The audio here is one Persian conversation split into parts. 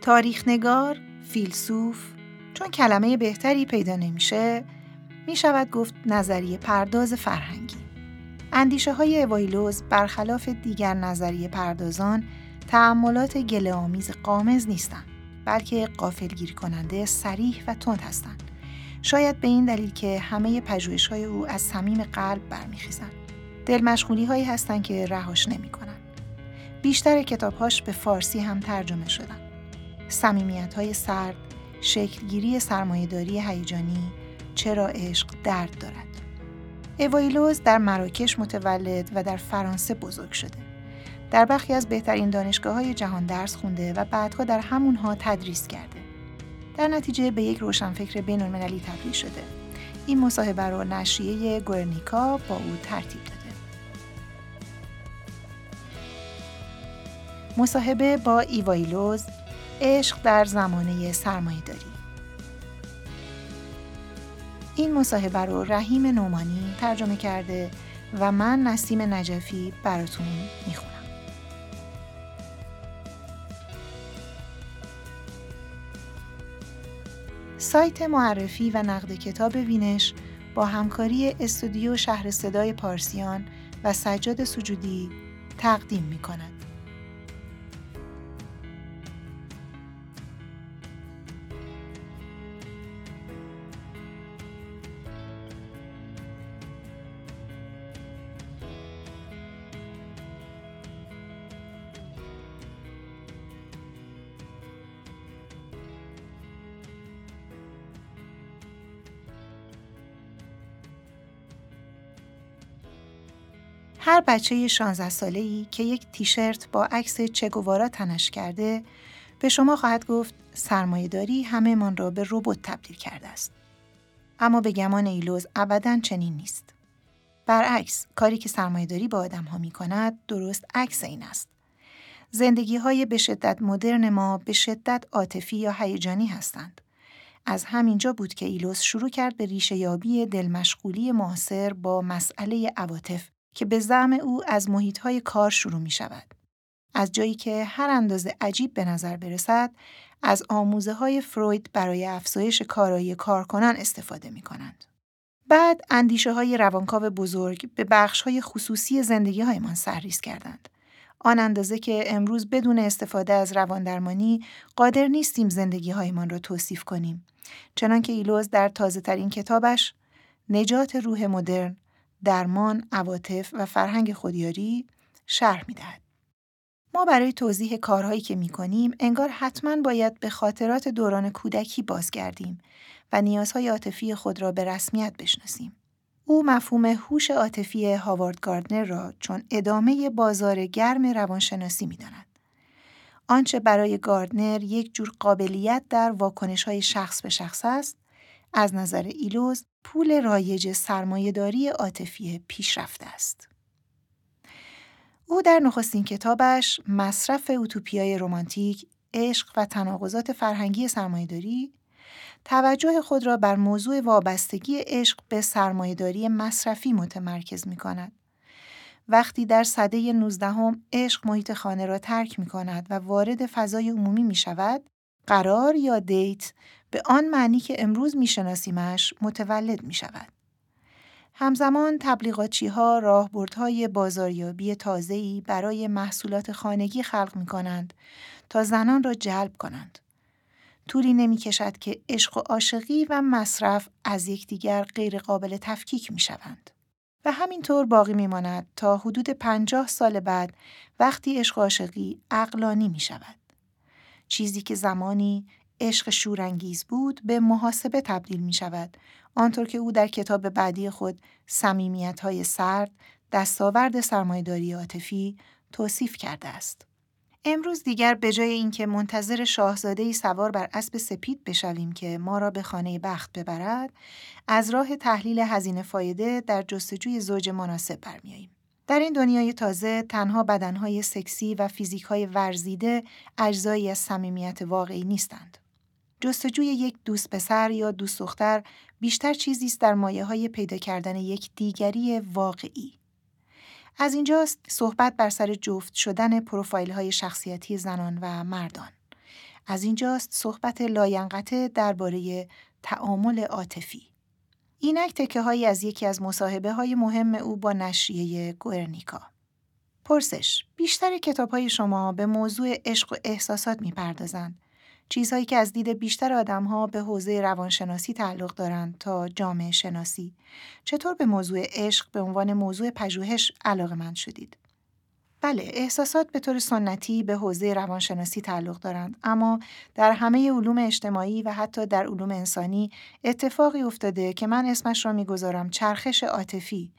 تاریخ نگار، فیلسوف، چون کلمه بهتری پیدا نمیشه، می شود گفت نظریه پرداز فرهنگی. اندیشه های اوایلوز برخلاف دیگر نظریه پردازان تعملات گله آمیز قامز نیستند بلکه قافلگیر کننده سریح و تند هستند شاید به این دلیل که همه پژوهش های او از صمیم قلب برمیخیزند دل مشغولی هایی هستند که رهاش نمی کنند. بیشتر کتابهاش به فارسی هم ترجمه شدن. سمیمیت سرد، شکلگیری سرمایهداری هیجانی، چرا عشق درد دارد. اوایلوز در مراکش متولد و در فرانسه بزرگ شده. در برخی از بهترین دانشگاه های جهان درس خونده و بعدها در همونها تدریس کرده. در نتیجه به یک روشنفکر بین المللی تبدیل شده. این مصاحبه رو نشریه گورنیکا با او ترتیب داده. مصاحبه با ایوایلوز عشق در زمانه سرمایه داری. این مصاحبه رو رحیم نومانی ترجمه کرده و من نسیم نجفی براتون می‌خونم. سایت معرفی و نقد کتاب وینش با همکاری استودیو شهر صدای پارسیان و سجاد سجودی تقدیم می کند. هر بچه 16 ساله ای که یک تیشرت با عکس چگوارا تنش کرده به شما خواهد گفت سرمایهداری همه من را به ربات تبدیل کرده است. اما به گمان ایلوز ابدا چنین نیست. برعکس کاری که سرمایهداری با آدم ها می کند درست عکس این است. زندگی های به شدت مدرن ما به شدت عاطفی یا هیجانی هستند. از همینجا بود که ایلوس شروع کرد به ریشه یابی دلمشغولی معاصر با مسئله عواطف که به زعم او از محیطهای کار شروع می شود. از جایی که هر اندازه عجیب به نظر برسد، از آموزه های فروید برای افزایش کارایی کارکنان استفاده می کنند. بعد اندیشه های روانکاو بزرگ به بخش های خصوصی زندگی هایمان سرریز کردند. آن اندازه که امروز بدون استفاده از رواندرمانی قادر نیستیم زندگی هایمان را توصیف کنیم. چنانکه ایلوز در تازه ترین کتابش نجات روح مدرن درمان، عواطف و فرهنگ خودیاری شرح می‌دهد. ما برای توضیح کارهایی که می کنیم انگار حتما باید به خاطرات دوران کودکی بازگردیم و نیازهای عاطفی خود را به رسمیت بشناسیم. او مفهوم هوش عاطفی هاوارد گاردنر را چون ادامه بازار گرم روانشناسی می داند. آنچه برای گاردنر یک جور قابلیت در واکنش های شخص به شخص است، از نظر ایلوز پول رایج سرمایهداری عاطفی پیشرفته است. او در نخستین کتابش مصرف اوتوپیای رمانتیک، عشق و تناقضات فرهنگی سرمایهداری توجه خود را بر موضوع وابستگی عشق به سرمایهداری مصرفی متمرکز می کند. وقتی در صده 19 عشق محیط خانه را ترک می کند و وارد فضای عمومی می شود، قرار یا دیت به آن معنی که امروز میشناسیمش متولد می شود. همزمان تبلیغاتچی ها راهبردهای بازاریابی تازه‌ای برای محصولات خانگی خلق می کنند تا زنان را جلب کنند. طولی نمی کشد که عشق و عاشقی و مصرف از یکدیگر غیر قابل تفکیک می شوند. و همینطور باقی می ماند تا حدود پنجاه سال بعد وقتی عشق و عاشقی اقلانی می شود. چیزی که زمانی عشق شورانگیز بود به محاسبه تبدیل می شود آنطور که او در کتاب بعدی خود سمیمیت های سرد دستاورد سرمایداری عاطفی توصیف کرده است. امروز دیگر به جای اینکه منتظر شاهزاده سوار بر اسب سپید بشویم که ما را به خانه بخت ببرد، از راه تحلیل هزینه فایده در جستجوی زوج مناسب برمیاییم. در این دنیای تازه تنها بدنهای سکسی و فیزیکهای ورزیده اجزایی از صمیمیت واقعی نیستند. جستجوی یک دوست پسر یا دوست دختر بیشتر چیزی است در مایه های پیدا کردن یک دیگری واقعی. از اینجاست صحبت بر سر جفت شدن پروفایل های شخصیتی زنان و مردان. از اینجاست صحبت لاینقطع درباره تعامل عاطفی. اینک تکه هایی از یکی از مصاحبه های مهم او با نشریه گورنیکا. پرسش بیشتر کتاب های شما به موضوع عشق و احساسات می‌پردازند. چیزهایی که از دید بیشتر آدم ها به حوزه روانشناسی تعلق دارند تا جامعه شناسی. چطور به موضوع عشق به عنوان موضوع پژوهش علاقه من شدید؟ بله، احساسات به طور سنتی به حوزه روانشناسی تعلق دارند، اما در همه علوم اجتماعی و حتی در علوم انسانی اتفاقی افتاده که من اسمش را می‌گذارم چرخش عاطفی،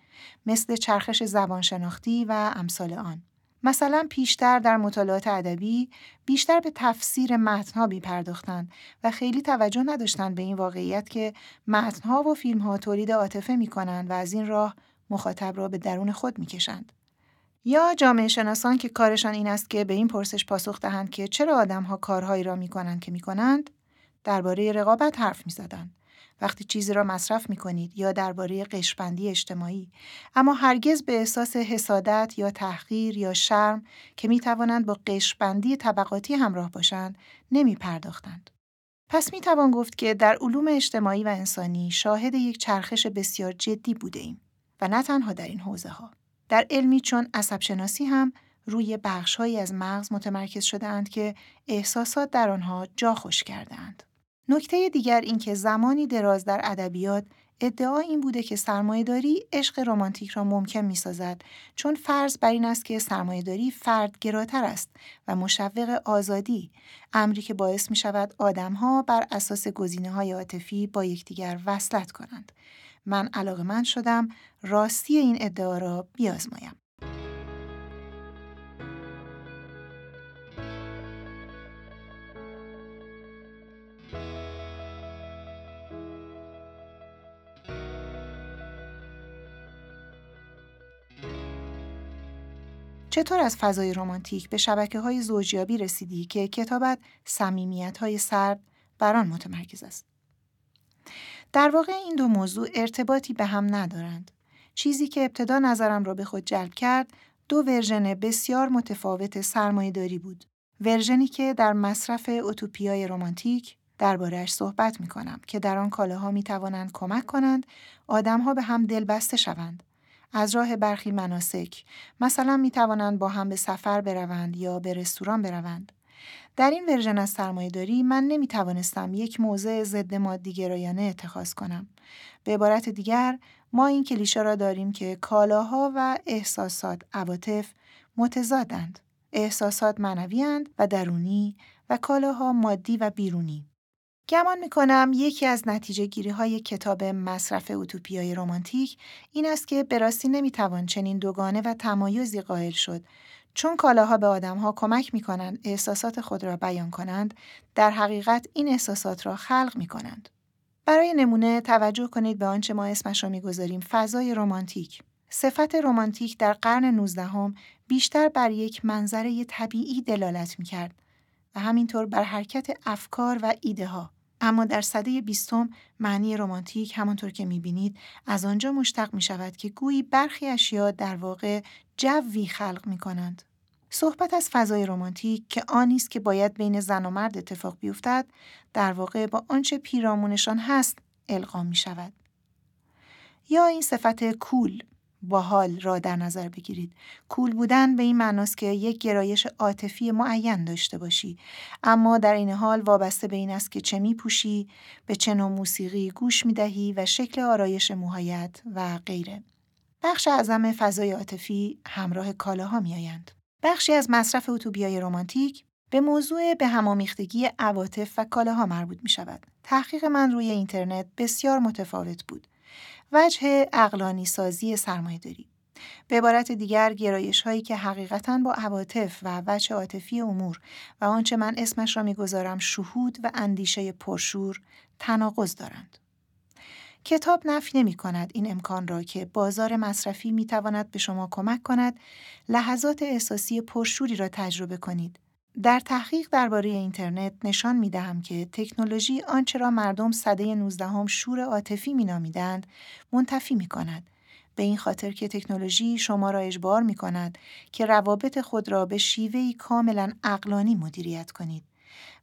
مثل چرخش زبانشناختی و امثال آن. مثلا پیشتر در مطالعات ادبی بیشتر به تفسیر متنها پرداختند و خیلی توجه نداشتند به این واقعیت که متنها و فیلمها تولید عاطفه می کنند و از این راه مخاطب را به درون خود می کشند. یا جامعه شناسان که کارشان این است که به این پرسش پاسخ دهند که چرا آدمها کارهایی را می کنند که می کنند درباره رقابت حرف می زدند. وقتی چیزی را مصرف می کنید یا درباره قشبندی اجتماعی اما هرگز به احساس حسادت یا تحقیر یا شرم که می توانند با قشبندی طبقاتی همراه باشند نمی پرداختند. پس می توان گفت که در علوم اجتماعی و انسانی شاهد یک چرخش بسیار جدی بوده ایم و نه تنها در این حوزه ها. در علمی چون عصب شناسی هم روی بخشهایی از مغز متمرکز شده اند که احساسات در آنها جا خوش کرده اند. نکته دیگر اینکه زمانی دراز در ادبیات ادعا این بوده که سرمایهداری عشق رمانتیک را ممکن می سازد چون فرض بر این است که سرمایهداری فردگراتر است و مشوق آزادی امری که باعث می شود آدمها بر اساس گزینه های عاطفی با یکدیگر وصلت کنند من علاقه من شدم راستی این ادعا را بیازمایم چطور از فضای رمانتیک به شبکه های زوجیابی رسیدی که کتابت سمیمیت های سرد بر آن متمرکز است؟ در واقع این دو موضوع ارتباطی به هم ندارند. چیزی که ابتدا نظرم را به خود جلب کرد دو ورژن بسیار متفاوت سرمایهداری بود. ورژنی که در مصرف اوتوپیای رمانتیک دربارهش صحبت می کنم که در آن کالاها می توانند کمک کنند آدمها به هم دل بسته شوند. از راه برخی مناسک مثلا می توانند با هم به سفر بروند یا به رستوران بروند. در این ورژن از داری من نمی توانستم یک موضع ضد مادیگرایانه اتخاذ کنم. به عبارت دیگر ما این کلیشه را داریم که کالاها و احساسات عواطف متضادند. احساسات معنویاند و درونی و کالاها مادی و بیرونی. گمان می کنم یکی از نتیجه گیری های کتاب مصرف اوتوپیای رومانتیک این است که به نمی توان چنین دوگانه و تمایزی قائل شد چون کالاها به آدمها کمک می کنند احساسات خود را بیان کنند در حقیقت این احساسات را خلق می کنند. برای نمونه توجه کنید به آنچه ما اسمش را می‌گذاریم فضای رمانتیک. صفت رمانتیک در قرن 19 بیشتر بر یک منظره طبیعی دلالت می کرد و همینطور بر حرکت افکار و ایده ها. اما در صده بیستم معنی رمانتیک همانطور که می‌بینید از آنجا مشتق می شود که گویی برخی اشیا در واقع جوی خلق می کنند. صحبت از فضای رمانتیک که آنی است که باید بین زن و مرد اتفاق بیفتد در واقع با آنچه پیرامونشان هست القا می شود. یا این صفت کول باحال را در نظر بگیرید. کول بودن به این معناست که یک گرایش عاطفی معین داشته باشی اما در این حال وابسته به این است که چه می پوشی، به چه نوع موسیقی گوش می دهی و شکل آرایش موهایت و غیره. بخش اعظم فضای عاطفی همراه کالاها می آیند. بخشی از مصرف اتوبیای رمانتیک به موضوع به همامیختگی عواطف و کالاها مربوط می شود. تحقیق من روی اینترنت بسیار متفاوت بود. وجه اقلانی سازی سرمایه داری. به عبارت دیگر گرایش هایی که حقیقتا با عواطف و وجه عاطفی امور و آنچه من اسمش را می‌گذارم شهود و اندیشه پرشور تناقض دارند. کتاب نفی نمی کند این امکان را که بازار مصرفی می تواند به شما کمک کند لحظات احساسی پرشوری را تجربه کنید. در تحقیق درباره اینترنت نشان می دهم که تکنولوژی آنچه را مردم صده 19 هم شور عاطفی می نامیدند منتفی می کند. به این خاطر که تکنولوژی شما را اجبار می کند که روابط خود را به شیوهی کاملا اقلانی مدیریت کنید.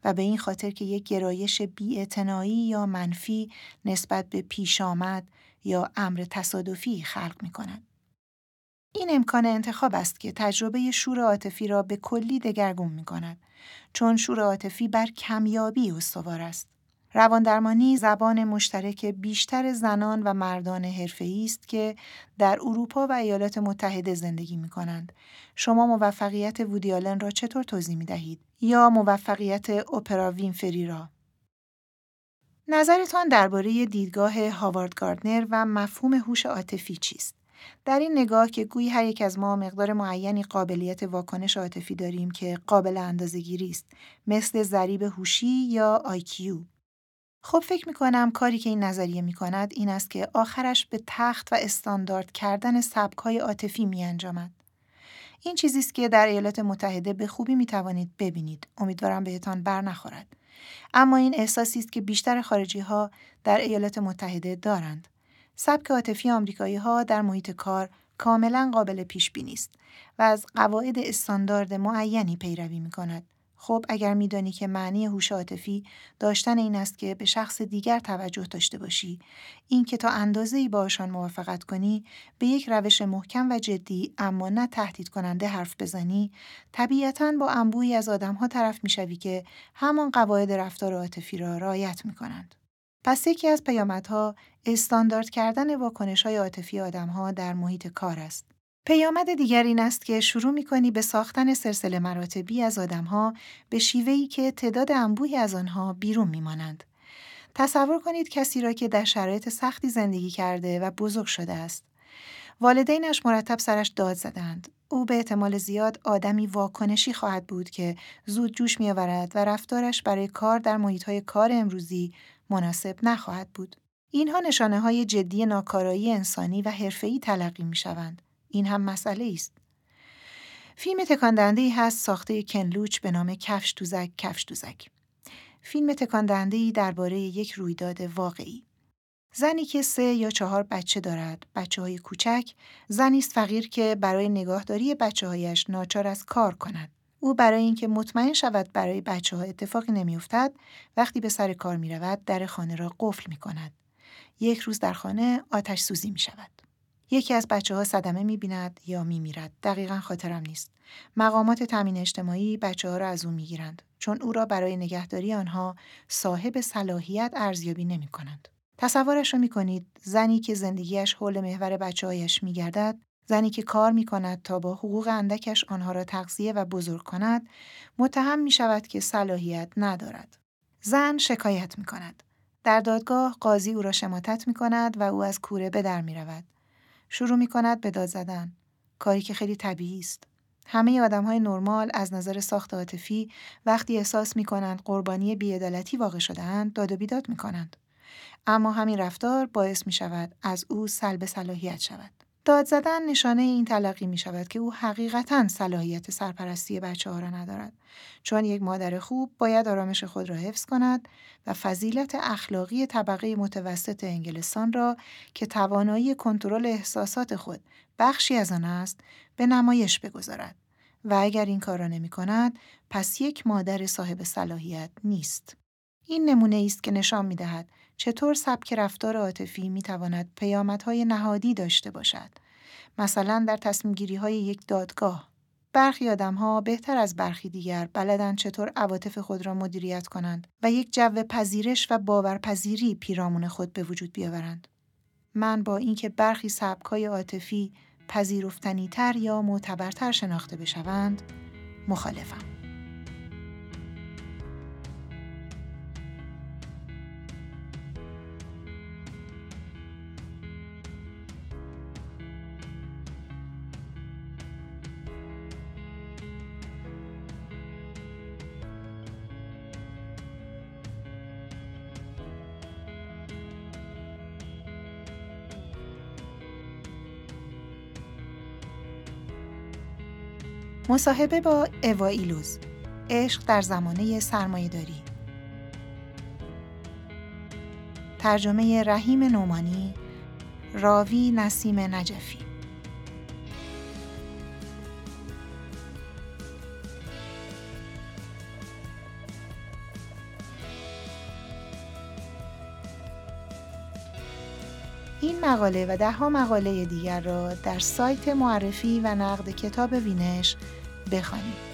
و به این خاطر که یک گرایش بیاعتنایی یا منفی نسبت به پیش آمد یا امر تصادفی خلق می کند. این امکان انتخاب است که تجربه شور عاطفی را به کلی دگرگون می کند چون شور عاطفی بر کمیابی استوار است. رواندرمانی زبان مشترک بیشتر زنان و مردان حرفه‌ای است که در اروپا و ایالات متحده زندگی می کنند. شما موفقیت وودیالن را چطور توضیح می دهید؟ یا موفقیت اپرا وینفری را؟ نظرتان درباره دیدگاه هاوارد گاردنر و مفهوم هوش عاطفی چیست؟ در این نگاه که گویی هر یک از ما مقدار معینی قابلیت واکنش عاطفی داریم که قابل اندازه‌گیری است مثل ضریب هوشی یا آیکیو خب فکر می کنم کاری که این نظریه می کند این است که آخرش به تخت و استاندارد کردن سبکای عاطفی می انجامد. این چیزی است که در ایالات متحده به خوبی می توانید ببینید. امیدوارم بهتان بر نخورد. اما این احساسی است که بیشتر خارجی ها در ایالات متحده دارند. سبک عاطفی آمریکایی ها در محیط کار کاملا قابل پیش بینی است و از قواعد استاندارد معینی پیروی می کند. خب اگر میدانی که معنی هوش عاطفی داشتن این است که به شخص دیگر توجه داشته باشی این که تا اندازه‌ای باشان موافقت کنی به یک روش محکم و جدی اما نه تهدید کننده حرف بزنی طبیعتا با انبوهی از آدمها طرف می‌شوی که همان قواعد رفتار عاطفی را رعایت می‌کنند پس یکی از پیامدها استاندارد کردن واکنش های عاطفی آدمها در محیط کار است پیامد دیگر این است که شروع می کنی به ساختن سلسله مراتبی از آدمها به شیوهی که تعداد انبوهی از آنها بیرون می مانند. تصور کنید کسی را که در شرایط سختی زندگی کرده و بزرگ شده است. والدینش مرتب سرش داد زدند. او به احتمال زیاد آدمی واکنشی خواهد بود که زود جوش می آورد و رفتارش برای کار در محیط های کار امروزی مناسب نخواهد بود. اینها نشانه های جدی ناکارایی انسانی و حرفه‌ای تلقی می شوند. این هم مسئله است. فیلم تکاندهنده ای هست ساخته کنلوچ به نام کفش دوزک کفش دوزک. فیلم تکاندهنده ای درباره یک رویداد واقعی. زنی که سه یا چهار بچه دارد، بچه های کوچک، زنی است فقیر که برای نگاهداری بچه هایش ناچار از کار کند. او برای اینکه مطمئن شود برای بچه ها اتفاقی نمیافتد، وقتی به سر کار می رود، در خانه را قفل می کند. یک روز در خانه آتش سوزی می شود. یکی از بچه ها صدمه می بیند یا می میرد. دقیقا خاطرم نیست. مقامات تامین اجتماعی بچه ها را از او می گیرند چون او را برای نگهداری آنها صاحب صلاحیت ارزیابی نمی کنند. تصورش را می کنید زنی که زندگیش حول محور بچه هایش می گردد زنی که کار می کند تا با حقوق اندکش آنها را تغذیه و بزرگ کند متهم می شود که صلاحیت ندارد. زن شکایت می کند. در دادگاه قاضی او را شماتت می کند و او از کوره به در می رود. شروع می کند به داد زدن. کاری که خیلی طبیعی است. همه آدم های نرمال از نظر ساخت عاطفی وقتی احساس می کنند قربانی بیعدالتی واقع شدهاند داد و بیداد می کنند. اما همین رفتار باعث می شود از او سلب صلاحیت شود. داد زدن نشانه این تلقی می شود که او حقیقتا صلاحیت سرپرستی بچه ها را ندارد. چون یک مادر خوب باید آرامش خود را حفظ کند و فضیلت اخلاقی طبقه متوسط انگلستان را که توانایی کنترل احساسات خود بخشی از آن است به نمایش بگذارد. و اگر این کار را نمی کند پس یک مادر صاحب صلاحیت نیست. این نمونه است که نشان می دهد چطور سبک رفتار عاطفی می تواند پیامدهای نهادی داشته باشد. مثلا در تصمیم های یک دادگاه. برخی آدم ها بهتر از برخی دیگر بلدن چطور عواطف خود را مدیریت کنند و یک جو پذیرش و باورپذیری پیرامون خود به وجود بیاورند. من با اینکه برخی های عاطفی پذیرفتنی تر یا معتبرتر شناخته بشوند مخالفم. مصاحبه با اوا ایلوز عشق در زمانه سرمایه داری ترجمه رحیم نومانی راوی نسیم نجفی. این مقاله و دهها مقاله دیگر را در سایت معرفی و نقد کتاب وینش بخوانید.